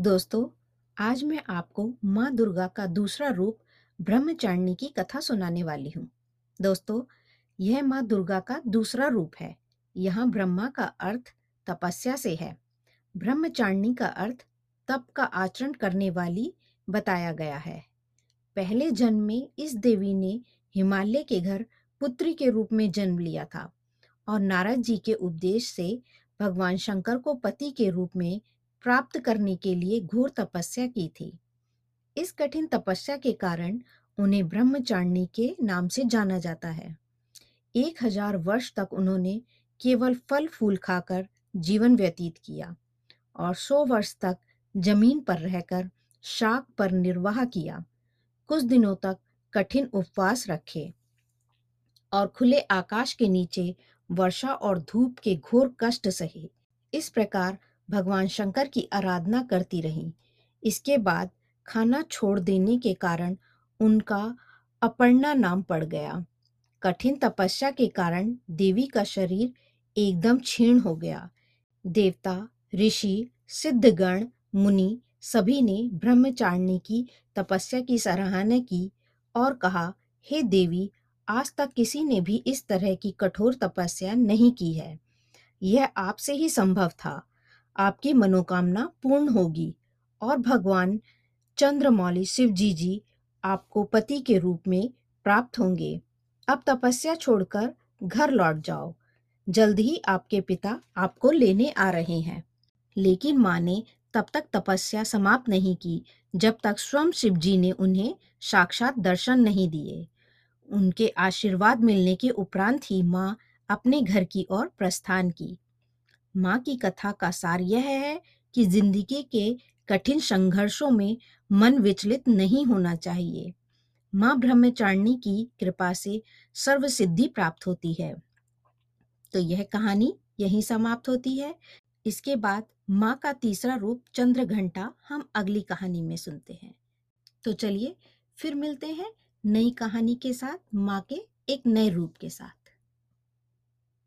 दोस्तों, आज मैं आपको माँ दुर्गा का दूसरा रूप, ब्रह्मचारिणी की कथा सुनाने वाली हूँ। दोस्तों, यह माँ दुर्गा का दूसरा रूप है। यहाँ ब्रह्मा का अर्थ तपस्या से है। ब्रह्मचारिणी का अर्थ तप का आचरण करने वाली बताया गया है। पहले जन्म में इस देवी ने हिमालय के घर पुत्री के रूप में जन्म लिया था और नारद जी के उपदेश से भगवान शंकर को पति के रूप में प्राप्त करने के लिए घोर तपस्या की थी। इस कठिन तपस्या के कारण उन्हें ब्रह्मचारिणी के नाम से जाना जाता है। एक हज़ार वर्ष तक उन्होंने केवल फल फूल खाकर जीवन व्यतीत किया और सौ वर्ष तक ज़मीन पर रहकर शाक पर निर्वाह किया। कुछ दिनों तक कठिन उपवास रखे और खुले आकाश के नीचे वर्षा और धूप के घोर कष्ट सहे। इस प्रकार भगवान शंकर की आराधना करती रहीं। इसके बाद खाना छोड़ देने के कारण उनका अपर्णा नाम पड़ गया। कठिन तपस्या के कारण देवी का शरीर एकदम क्षीण हो गया। देवता, ऋषि, सिद्धगण, मुनि सभी ने ब्रह्मचारिणी की तपस्या की सराहना की और कहा, हे देवी, आज तक किसी ने भी इस तरह की कठोर तपस्या नहीं की है। यह आपसे ही संभव था। आपकी मनोकामना पूर्ण होगी और भगवान चंद्रमौली शिव जी जी आपको पति के रूप में प्राप्त होंगे। अब तपस्या छोड़कर घर लौट जाओ। जल्द ही आपके पिता आपको लेने आ रहे हैं। लेकिन माँ ने तब तक तपस्या समाप्त नहीं की, जब तक स्वयं शिव जी ने उन्हें साक्षात दर्शन नहीं दिए। उनके आशीर्वाद मिलने के उपरांत ही माँ अपने घर की ओर प्रस्थान की। माँ की कथा का सार यह है कि ज़िंदगी के कठिन संघर्षों में मन विचलित नहीं होना चाहिए। माँ ब्रह्मचारिणी की कृपा से सर्व सिद्धि प्राप्त होती है। तो यह कहानी यहीं समाप्त होती है। इसके बाद माँ का तीसरा रूप चंद्र घंटा हम अगली कहानी में सुनते हैं। तो चलिए फिर मिलते हैं नई कहानी के साथ, माँ के एक नए रूप के साथ।